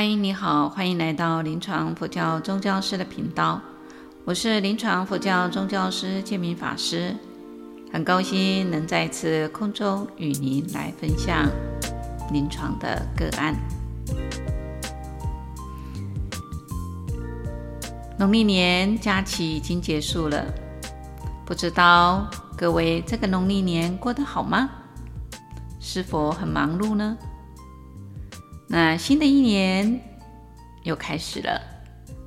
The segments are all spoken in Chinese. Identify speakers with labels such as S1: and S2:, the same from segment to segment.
S1: 嗨，你好，欢迎来到临床佛教宗教师的频道。我是临床佛教宗教师建明法师，很高兴能再次空中与您来分享临床的个案。农历年假期已经结束了，不知道各位这个农历年过得好吗？是否很忙碌呢？那新的一年又开始了，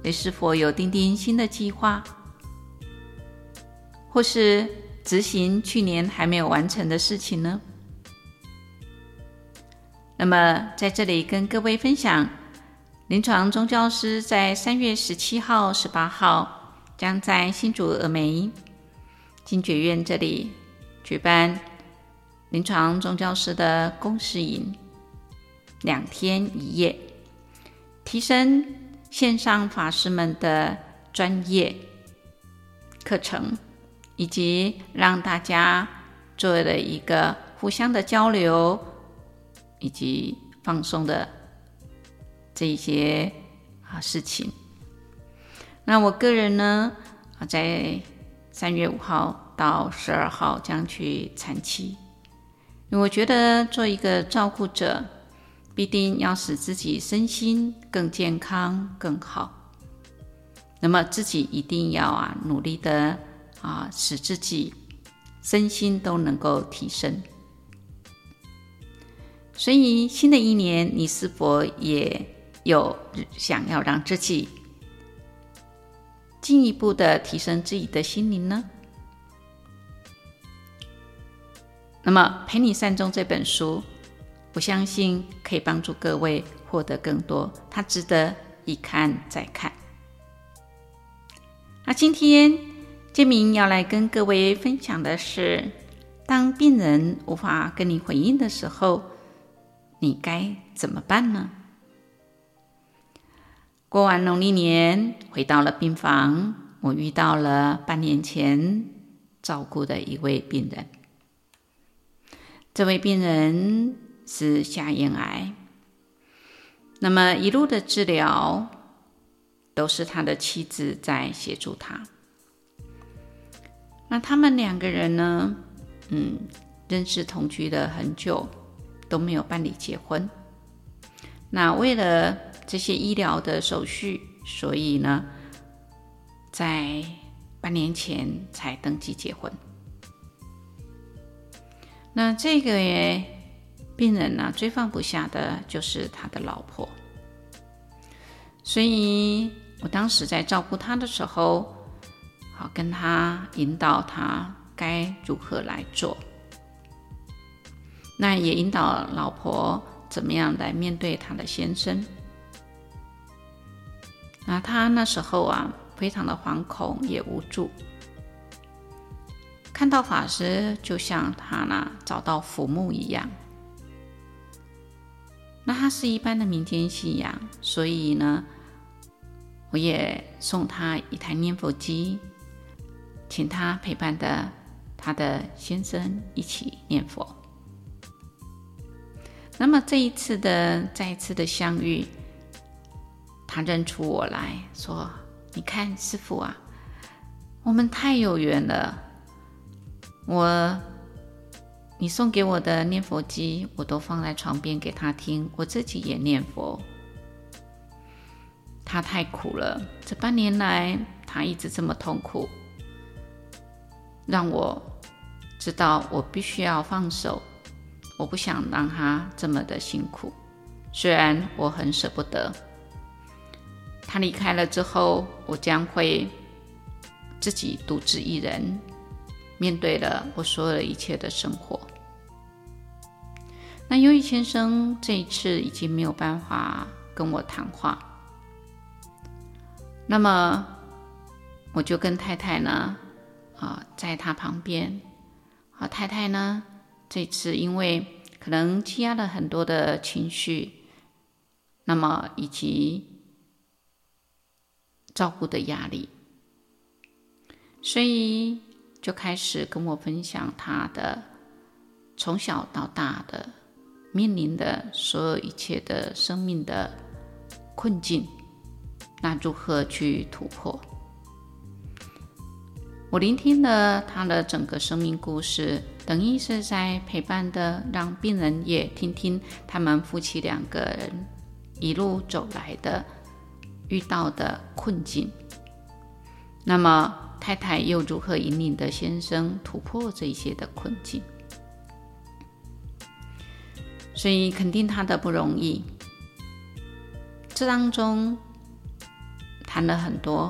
S1: 你是否有订定新的计划，或是执行去年还没有完成的事情呢？那么在这里跟各位分享，临床宗教师在三月十七号、十八号将在新竹峨眉金觉院这里举办临床宗教师的共识营。两天一夜，提升线上法师们的专业课程，以及让大家做了一个互相的交流以及放松的这一些啊事情。那我个人呢，啊，在三月五号到十二号将去产期，我觉得做一个照顾者。必定要使自己身心更健康、更好。那么自己一定要啊努力的啊，使自己身心都能够提升。所以新的一年，你是否也有想要让自己进一步的提升自己的心灵呢？那么《陪你善终》这本书。我相信可以帮助各位获得更多，它值得一看再看。那今天建明要来跟各位分享的是，当病人无法跟你回应的时候，你该怎么办呢？过完农历年，回到了病房，我遇到了半年前照顾的一位病人。这位病人。是下咽癌，那么一路的治疗都是他的妻子在协助他。那他们两个人呢，嗯，认识同居了很久，都没有办理结婚。那为了这些医疗的手续，所以呢，在半年前才登记结婚。那这个也。病人呢，最放不下的就是他的老婆，所以我当时在照顾他的时候，好跟他引导他该如何来做，那也引导老婆怎么样来面对他的先生。那他那时候啊，非常的惶恐也无助，看到法师就像他呢找到浮木一样。那他是一般的民间信仰，所以呢，我也送他一台念佛机，请他陪伴的他的先生一起念佛。那么这一次的再一次的相遇，他认出我来说：“你看，师傅啊，我们太有缘了。”我。你送给我的念佛机，我都放在床边给他听，我自己也念佛。他太苦了，这半年来他一直这么痛苦，让我知道我必须要放手，我不想让他这么的辛苦。虽然我很舍不得，他离开了之后，我将会自己独自一人面对了我所有的一切的生活。那由于先生这一次已经没有办法跟我谈话，那么我就跟太太呢，啊，在他旁边，啊，太太呢，这次因为可能积压了很多的情绪，那么以及照顾的压力，所以就开始跟我分享他的从小到大的。面临的所有一切的生命的困境，那如何去突破？我聆听了他的整个生命故事，等于是在陪伴的，让病人也听听他们夫妻两个人一路走来的遇到的困境。那么太太又如何引领的先生突破这些的困境？所以肯定他的不容易。这当中谈了很多。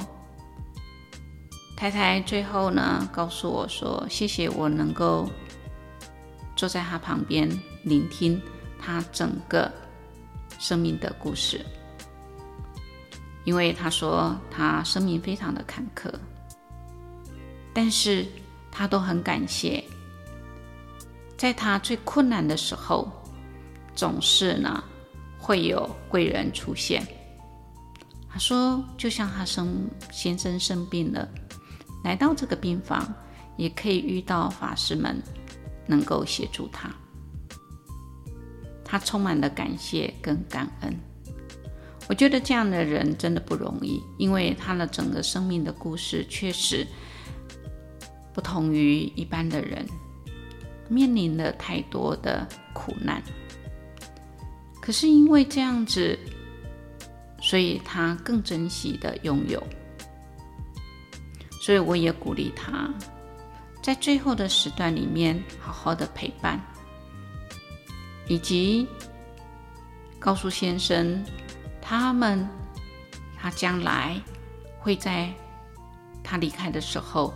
S1: 太太最后呢，告诉我说：“谢谢我能够坐在他旁边，聆听他整个生命的故事。因为他说他生命非常的坎坷，但是他都很感谢，在他最困难的时候，总是呢会有贵人出现。他说，就像他生先生生病了。”来到这个病房，也可以遇到法师们能够协助他。他充满了感谢跟感恩。我觉得这样的人真的不容易，因为他的整个生命的故事确实不同于一般的人，面临了太多的苦难。可是因为这样子，所以他更珍惜的拥有。所以我也鼓励他，在最后的时段里面好好的陪伴，以及告诉先生，他们他将来会在他离开的时候，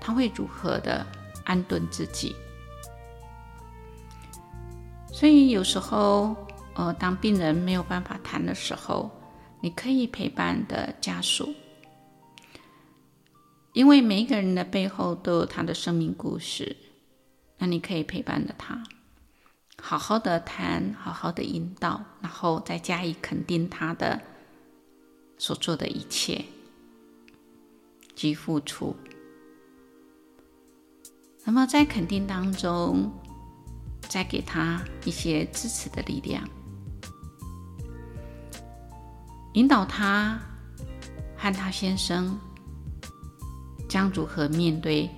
S1: 他会如何的安顿自己。所以有时候，呃，当病人没有办法谈的时候，你可以陪伴的家属。因为每一个人的背后都有他的生命故事，那你可以陪伴着他，好好的谈，好好的引导，然后再加以肯定他的所做的一切及付出。那么在肯定当中，再给他一些支持的力量，引导他和他先生。将如何面对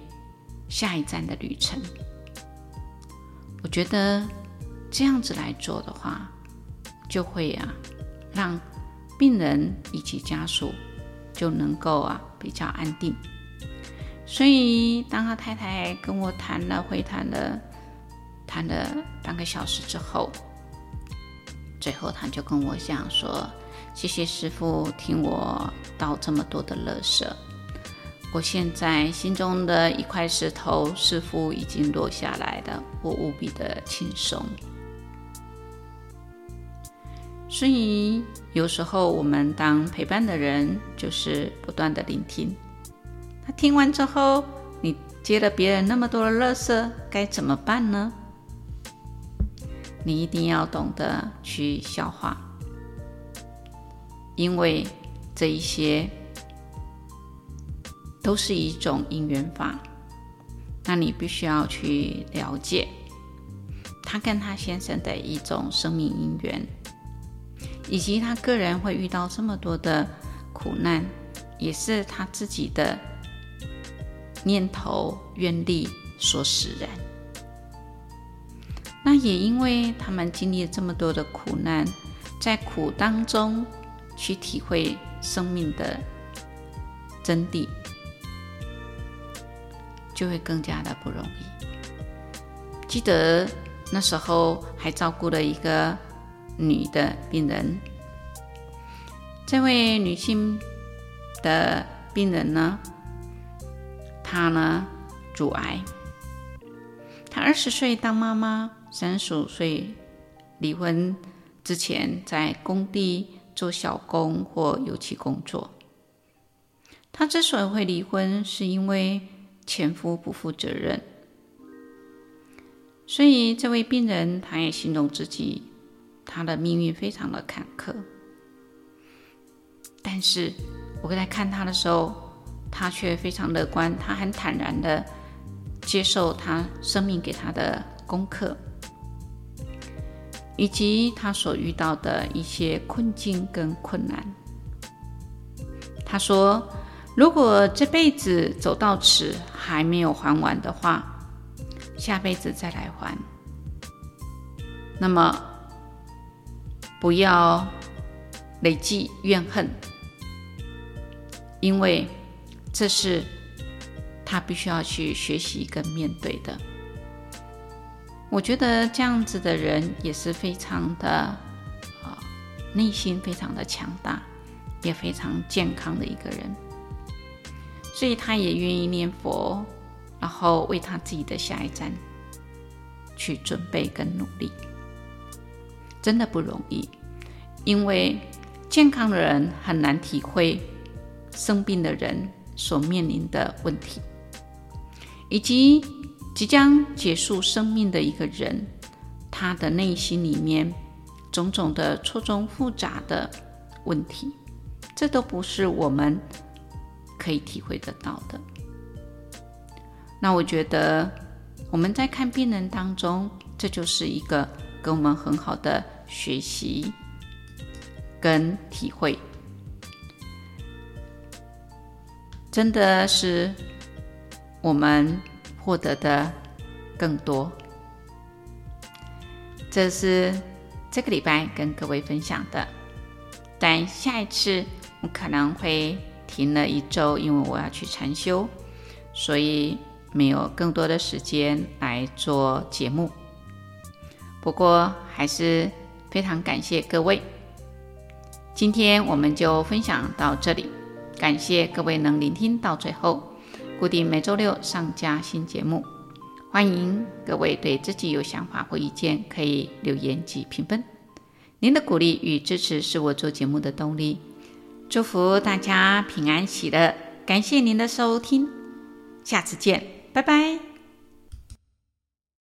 S1: 下一站的旅程？我觉得这样子来做的话，就会啊，让病人以及家属就能够啊比较安定。所以，当他太太跟我谈了会谈了谈了半个小时之后，最后他就跟我讲说：“谢谢师父听我倒这么多的垃圾。”我现在心中的一块石头似乎已经落下来了，我无比的轻松。所以有时候我们当陪伴的人，就是不断的聆听。那听完之后，你接了别人那么多的垃圾，该怎么办呢？你一定要懂得去消化，因为这一些。都是一种因缘法，那你必须要去了解他跟他先生的一种生命因缘，以及他个人会遇到这么多的苦难，也是他自己的念头愿力所使然。那也因为他们经历了这么多的苦难，在苦当中去体会生命的真谛。就会更加的不容易。记得那时候还照顾了一个女的病人，这位女性的病人呢，她呢乳癌，她二十岁当妈妈，三十五岁离婚之前在工地做小工或油漆工作。她之所以会离婚，是因为。前夫不负责任，所以这位病人他也形容自己，他的命运非常的坎坷。但是我在看他的时候，他却非常乐观，他很坦然的接受他生命给他的功课。以及他所遇到的一些困境跟困难。他说：“如果这辈子走到此还没有还完的话，下辈子再来还。那么，不要累积怨恨，因为这是他必须要去学习跟面对的。”我觉得这样子的人也是非常的啊，内心非常的强大，也非常健康的一个人，所以他也愿意念佛，然后为他自己的下一站去准备跟努力，真的不容易，因为健康的人很难体会生病的人所面临的问题，以及。即将结束生命的一个人，他的内心里面种种的错综复杂的问题，这都不是我们可以体会得到的。那我觉得我们在看病人当中，这就是一个给我们很好的学习跟体会，真的是我们。获得的更多，这是这个礼拜跟各位分享的。但下一次我可能会停了一周，因为我要去禅修，所以没有更多的时间来做节目。不过还是非常感谢各位，今天我们就分享到这里，感谢各位能聆听到最后。固定每周六上架新节目，欢迎各位对自己有想法或意见可以留言及评分。您的鼓励与支持是我做节目的动力。祝福大家平安喜乐，感谢您的收听，下次见，拜拜。